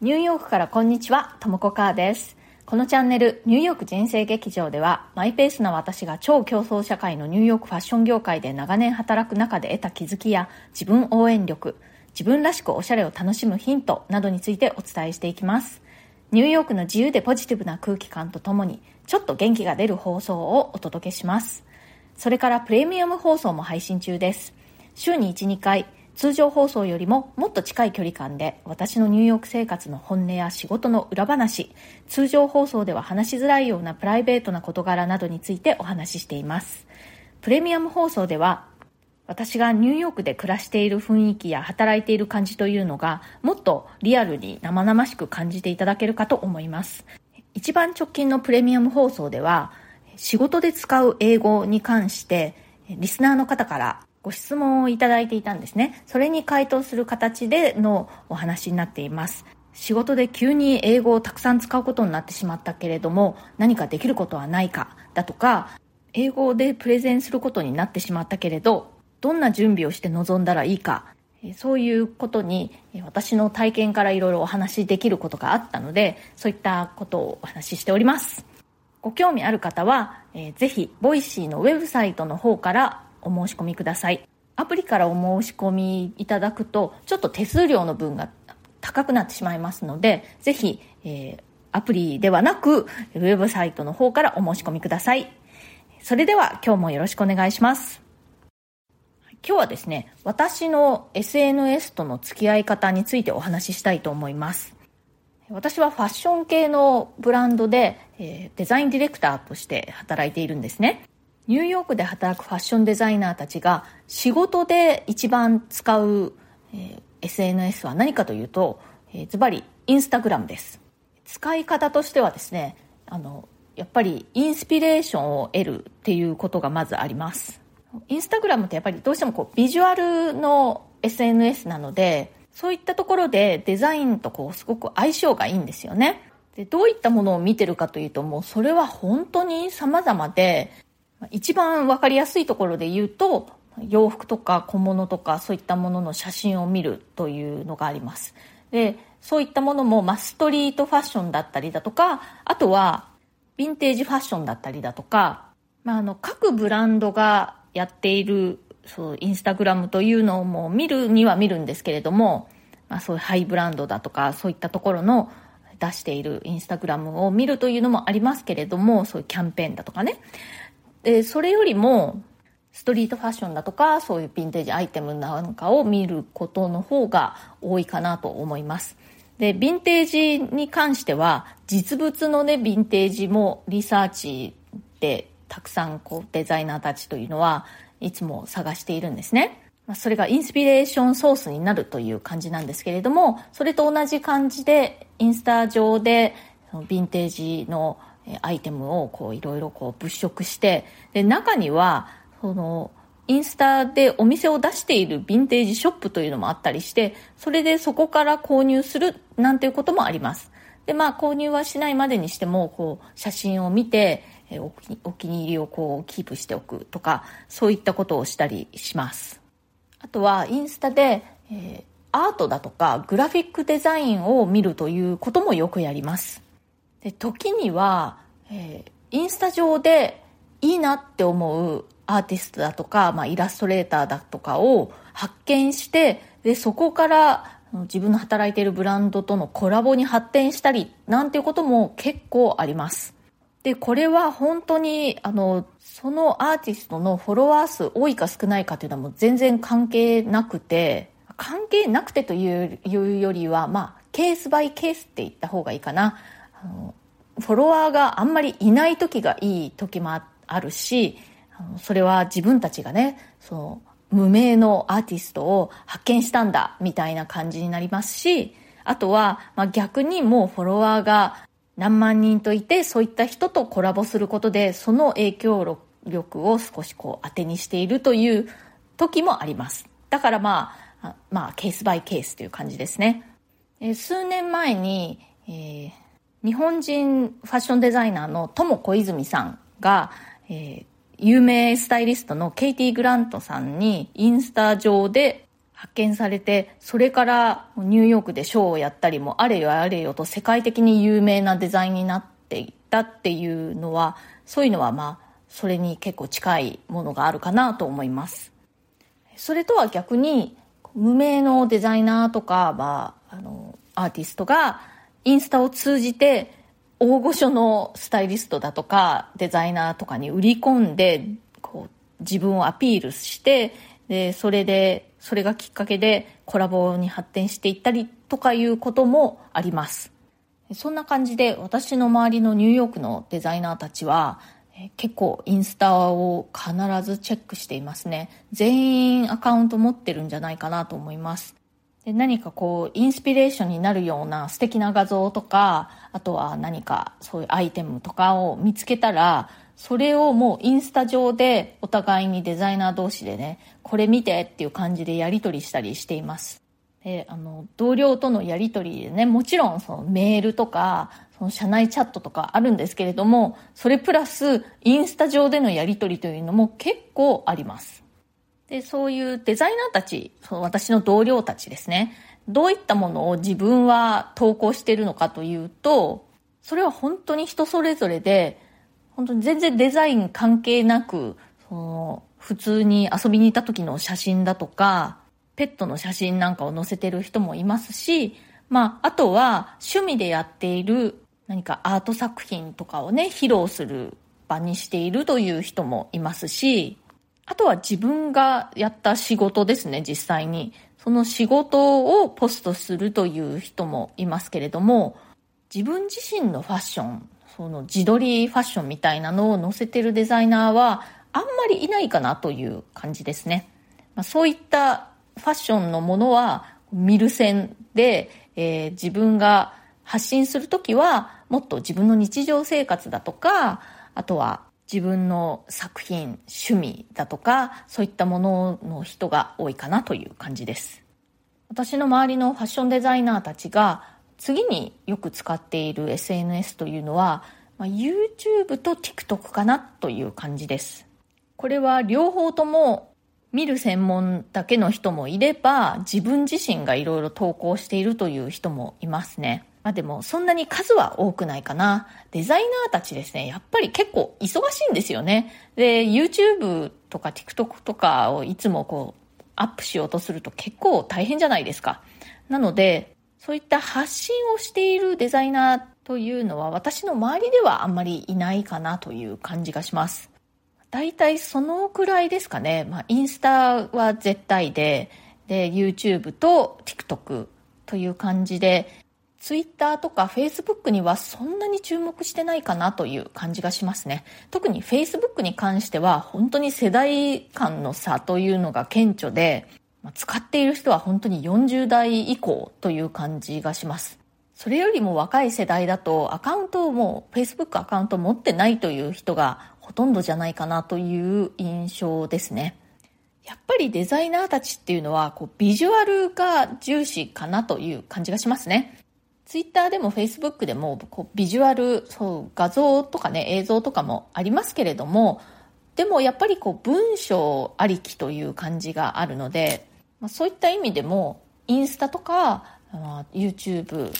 ニューヨークからこんにちは、ともこかーです。このチャンネル、ニューヨーク人生劇場では、マイペースな私が超競争社会のニューヨークファッション業界で長年働く中で得た気づきや、自分応援力、自分らしくおしゃれを楽しむヒントなどについてお伝えしていきます。ニューヨークの自由でポジティブな空気感とともに、ちょっと元気が出る放送をお届けします。それからプレミアム放送も配信中です。週に1、2回、通常放送よりももっと近い距離感で私のニューヨーク生活の本音や仕事の裏話、通常放送では話しづらいようなプライベートな事柄などについてお話ししています。プレミアム放送では私がニューヨークで暮らしている雰囲気や働いている感じというのがもっとリアルに生々しく感じていただけるかと思います。一番直近のプレミアム放送では仕事で使う英語に関してリスナーの方からご質問をいただいていたんですね。それに回答する形でのお話になっています。仕事で急に英語をたくさん使うことになってしまったけれども、何かできることはないか、だとか、英語でプレゼンすることになってしまったけれど、どんな準備をして臨んだらいいか、そういうことに私の体験からいろいろお話しできることがあったので、そういったことをお話ししております。ご興味ある方は、え、ぜひ、ボイシーのウェブサイトの方からお申し込みください。アプリからお申し込みいただくと、ちょっと手数料の分が高くなってしまいますので、ぜひ、えー、アプリではなく、ウェブサイトの方からお申し込みください。それでは今日もよろしくお願いします。今日はですね、私の SNS との付き合い方についてお話ししたいと思います。私はファッション系のブランドで、え、デザインディレクターとして働いているんですね。ニューヨークで働くファッションデザイナーたちが仕事で一番使う、えー、SNS は何かというと、えー、ズバリインスタグラムです。使い方としてはですね、あの、やっぱりインスピレーションを得るっていうことがまずあります。インスタグラムってやっぱりどうしてもこうビジュアルの SNS なので、そういったところでデザインとこうすごく相性がいいんですよね。で、どういったものを見てるかというともうそれは本当に様々で、一番わかりやすいところで言うと、洋服とか小物とかそういったものの写真を見るというのがあります。で、そういったものも、まあ、ストリートファッションだったりだとか、あとは、ヴィンテージファッションだったりだとか、まあ、あの、各ブランドがやっている、そう、インスタグラムというのも見るには見るんですけれども、まあ、そういうハイブランドだとか、そういったところの出しているインスタグラムを見るというのもありますけれども、そういうキャンペーンだとかね。で、それよりも、ストリートファッションだとか、そういうヴィンテージアイテムなんかを見ることの方が多いかなと思います。で、ヴィンテージに関しては、実物のね、ヴィンテージもリサーチでたくさんこうデザイナーたちというのはいつも探しているんですね。それがインスピレーションソースになるという感じなんですけれども、それと同じ感じでインスタ上でヴィンテージのアイテムをこういろいろこう物色して、で、中には、その、インスタでお店を出しているヴィンテージショップというのもあったりして、それでそこから購入するなんていうこともあります。で、まあ購入はしないまでにしても、こう写真を見て、えおお気に入りをこうキープしておくとか、そういったことをしたりします。あとはインスタで、えー、アートだとかグラフィックデザインを見るということもよくやります。で、時には、えー、インスタ上でいいなって思うアーティストだとか、まあ、イラストレーターだとかを発見して、で、そこから自分の働いているブランドとのコラボに発展したり、なんていうことも結構あります。で、これは本当に、あの、そのアーティストのフォロワー数多いか少ないかというのはもう全然関係なくて、関係なくてというよりは、まあ、ケースバイケースって言った方がいいかな。あのフォロワーがあんまりいない時がいい時もあるし、それは自分たちがね、その無名のアーティストを発見したんだみたいな感じになりますし、あとは、まあ、逆にもうフォロワーが何万人といて、そういった人とコラボすることで、その影響力を少しこう当てにしているという時もあります。だからまあ、まあ、ケースバイケースという感じですね。数年前に、えー日本人ファッションデザイナーの友小泉さんが、えー、有名スタイリストのケイティ・グラントさんにインスタ上で発見されて、それからニューヨークでショーをやったりもあれよあれよと世界的に有名なデザインになっていったっていうのは、そういうのはまあ、それに結構近いものがあるかなと思います。それとは逆に、無名のデザイナーとか、まあ、あの、アーティストがインスタを通じて大御所のスタイリストだとかデザイナーとかに売り込んでこう自分をアピールしてでそれでそれがきっかけでコラボに発展していったりとかいうこともあります。そんな感じで私の周りのニューヨークのデザイナーたちは結構インスタを必ずチェックしていますね。全員アカウント持ってるんじゃないかなと思います。で何かこうインスピレーションになるような素敵な画像とかあとは何かそういうアイテムとかを見つけたらそれをもうインスタ上でお互いにデザイナー同士でねこれ見てっていう感じでやり取りしたりしています。であの同僚とのやり取りでねもちろんそのメールとかその社内チャットとかあるんですけれどもそれプラスインスタ上でのやり取りというのも結構あります。で、そういうデザイナーたち、その私の同僚たちですね。どういったものを自分は投稿してるのかというと、それは本当に人それぞれで、本当に全然デザイン関係なく、その、普通に遊びに行った時の写真だとか、ペットの写真なんかを載せてる人もいますし、まあ、あとは趣味でやっている何かアート作品とかをね、披露する場にしているという人もいますし、あとは自分がやった仕事ですね、実際に。その仕事をポストするという人もいますけれども、自分自身のファッション、その自撮りファッションみたいなのを載せてるデザイナーはあんまりいないかなという感じですね。まあ、そういったファッションのものは見る線で、えー、自分が発信するときはもっと自分の日常生活だとか、あとは自分の作品、趣味だとか、そういったものの人が多いかなという感じです。私の周りのファッションデザイナーたちが次によく使っている SNS というのは、まあ、YouTube と TikTok かなという感じです。これは両方とも見る専門だけの人もいれば、自分自身がいろいろ投稿しているという人もいますね。まあでも、そんなに数は多くないかな。デザイナーたちですね、やっぱり結構忙しいんですよね。で、YouTube とか TikTok とかをいつもこう、アップしようとすると結構大変じゃないですか。なので、そういった発信をしているデザイナーというのは私の周りではあんまりいないかなという感じがします。大体そのくらいですかね。まあ、インスタは絶対で、で、YouTube と TikTok という感じで、ツイッターとかフェイスブックにはそんなに注目してないかなという感じがしますね。特にフェイスブックに関しては本当に世代間の差というのが顕著で、使っている人は本当に40代以降という感じがします。それよりも若い世代だとアカウントをもう Facebook アカウント持ってないという人がほとんどじゃないかなという印象ですね。やっぱりデザイナーたちっていうのはこうビジュアルが重視かなという感じがしますね。ツイッターでもフェイスブックでもこうビジュアルそう画像とかね映像とかもありますけれどもでもやっぱりこう文章ありきという感じがあるので、まあ、そういった意味でもインスタとか、まあ、YouTube、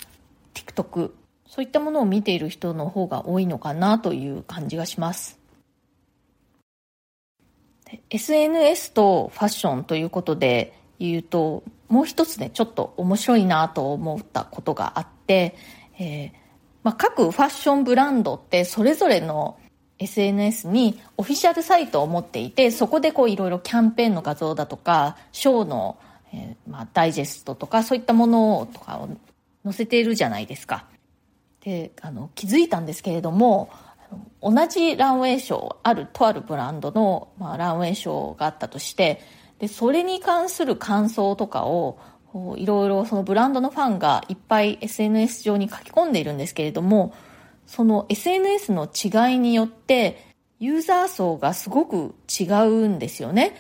TikTok そういったものを見ている人の方が多いのかなという感じがします。SNS とファッションということで言うともう一つねちょっと面白いなと思ったことがあって、えーまあ、各ファッションブランドってそれぞれの SNS にオフィシャルサイトを持っていてそこでこういろいろキャンペーンの画像だとかショーの、えー、まあ、ダイジェストとかそういったものとかを載せているじゃないですか。であの気づいたんですけれども同じランウェイショーあるとあるブランドの、まあ、ランウェイショーがあったとしてでそれに関する感想とかをいろいろそのブランドのファンがいっぱい SNS 上に書き込んでいるんですけれどもその SNS の違いによってユーザー層がすごく違うんですよね。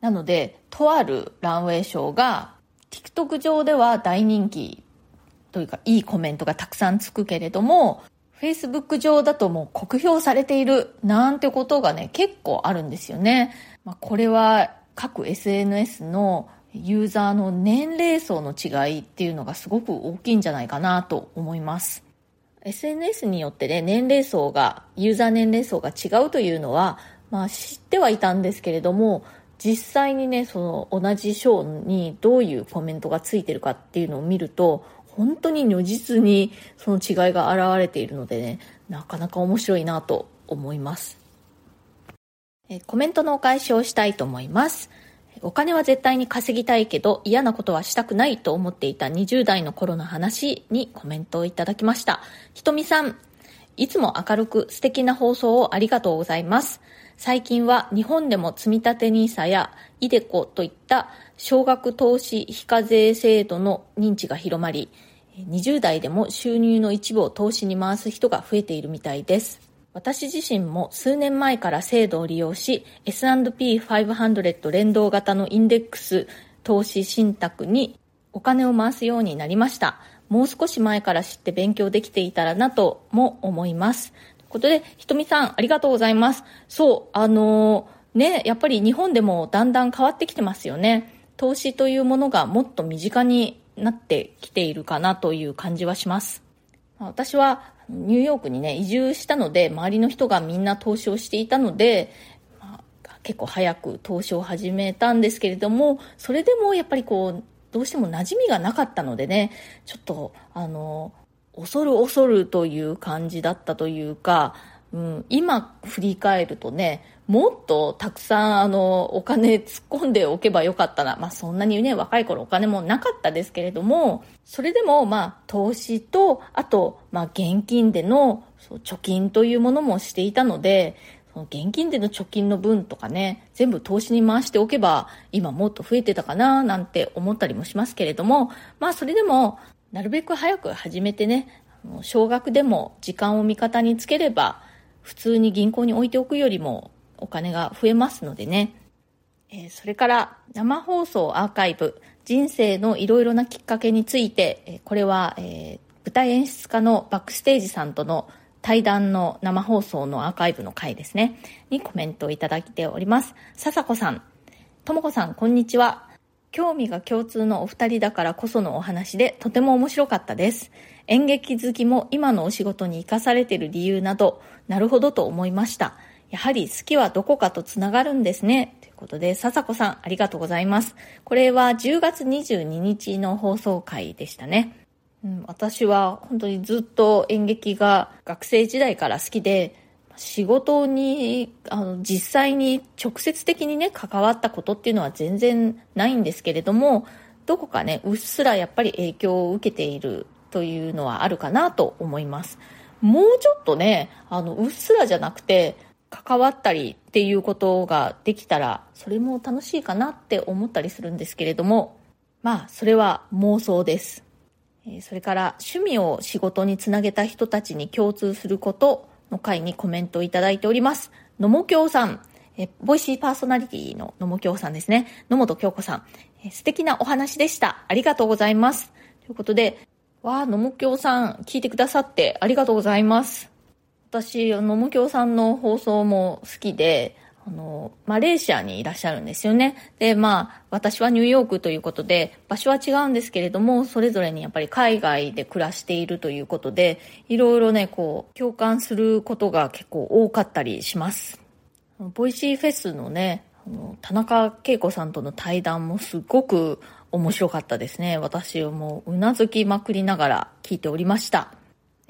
なのでとあるランウェイショーが TikTok 上では大人気というかいいコメントがたくさんつくけれども Facebook 上だともう酷評されているなんてことがね結構あるんですよね、まあ、これは各 SNS のユーザーの年齢層の違いっていうのがすごく大きいんじゃないかなと思います。SNS によってね年齢層がユーザー年齢層が違うというのは、まあ、知ってはいたんですけれども実際にねその同じ章にどういうコメントがついてるかっていうのを見ると本当に如実にその違いが現れているのでねなかなか面白いなと思います。えコメントのお返しをしたいと思います。お金は絶対に稼ぎたいけど嫌なことはしたくないと思っていた20代の頃の話にコメントをいただきました。ひとみさんいつも明るく素敵な放送をありがとうございます。最近は日本でも積立 NISA や iDeCo といった少額投資非課税制度の認知が広まり、20代でも収入の一部を投資に回す人が増えているみたいです。私自身も数年前から制度を利用し S&P500 連動型のインデックス投資信託にお金を回すようになりました。もう少し前から知って勉強できていたらなとも思いますという。ことで、ひとみさん、ありがとうございます。そう、あのー、ね、やっぱり日本でもだんだん変わってきてますよね。投資というものがもっと身近になってきているかなという感じはします。私はニューヨークにね、移住したので、周りの人がみんな投資をしていたので、まあ、結構早く投資を始めたんですけれども、それでもやっぱりこう、どうしても馴染みがなかったのでね、ちょっと、あの、恐る恐るという感じだったというか、うん、今振り返るとね、もっとたくさんあのお金突っ込んでおけばよかったな。まあそんなにね、若い頃お金もなかったですけれども、それでもまあ投資と、あとまあ現金での貯金というものもしていたので、その現金での貯金の分とかね、全部投資に回しておけば今もっと増えてたかななんて思ったりもしますけれども、まあそれでもなるべく早く始めてね、少額でも時間を味方につければ、普通に銀行に置いておくよりもお金が増えますのでね。えそれから生放送アーカイブ、人生のいろいろなきっかけについて、えこれは、え舞台演出家のバックステージさんとの対談の生放送のアーカイブの回ですね、にコメントをいただいております。笹子さん、ともこさん、こんにちは。興味が共通のお二人だからこそのお話でとても面白かったです。演劇好きも今のお仕事に生かされている理由など、なるほどと思いました。やはり好きはどこかとつながるんですね。ということで、笹子さん、ありがとうございます。これは10月22日の放送回でしたね。うん、私は本当にずっと演劇が学生時代から好きで、仕事にあの実際に直接的にね関わったことっていうのは全然ないんですけれどもどこかねうっすらやっぱり影響を受けているというのはあるかなと思いますもうちょっとねあのうっすらじゃなくて関わったりっていうことができたらそれも楽しいかなって思ったりするんですけれどもまあそれは妄想ですそれから趣味を仕事につなげた人たちに共通することの回にコメントをいただいております。野茂京さん、え、ボイシーパーソナリティの野茂京さんですね。野本京子さん、え、素敵なお話でした。ありがとうございます。ということで、わあ、野茂京さん、聞いてくださってありがとうございます。私、野茂京さんの放送も好きで、あの、マレーシアにいらっしゃるんですよね。で、まあ、私はニューヨークということで、場所は違うんですけれども、それぞれにやっぱり海外で暮らしているということで、いろいろね、こう、共感することが結構多かったりします。ボイシーフェスのね、あの田中恵子さんとの対談もすごく面白かったですね。私もううなずきまくりながら聞いておりました。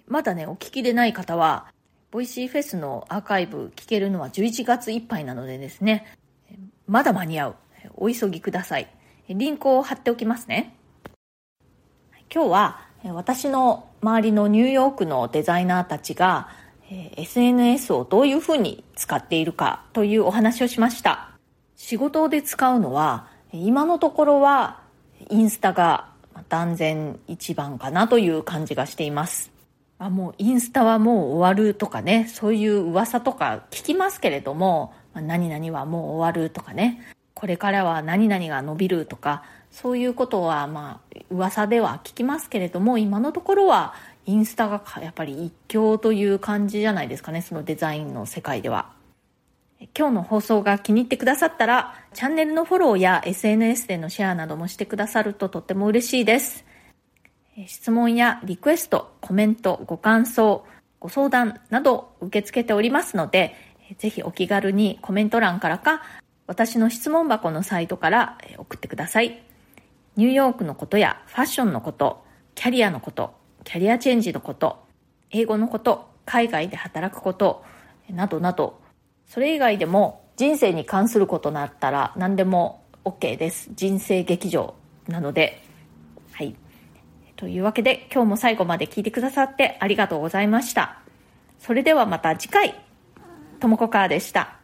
まだね、お聞きでない方は、ボイシーフェスのアーカイブ聞けるのは11月いっぱいなのでですね、まだ間に合う。お急ぎください。リンクを貼っておきますね。今日は私の周りのニューヨークのデザイナーたちが SNS をどういうふうに使っているかというお話をしました。仕事で使うのは今のところはインスタが断然一番かなという感じがしています。あもうインスタはもう終わるとかね、そういう噂とか聞きますけれども、何々はもう終わるとかね、これからは何々が伸びるとか、そういうことはまあ噂では聞きますけれども、今のところはインスタがやっぱり一強という感じじゃないですかね、そのデザインの世界では。今日の放送が気に入ってくださったら、チャンネルのフォローや SNS でのシェアなどもしてくださるととっても嬉しいです。質問やリクエスト、コメント、ご感想、ご相談など受け付けておりますので、ぜひお気軽にコメント欄からか、私の質問箱のサイトから送ってください。ニューヨークのことやファッションのこと、キャリアのこと、キャリアチェンジのこと、英語のこと、海外で働くこと、などなど、それ以外でも人生に関することだったら何でも OK です。人生劇場なので、というわけで今日も最後まで聞いてくださってありがとうございました。それではまた次回、ともこかーでした。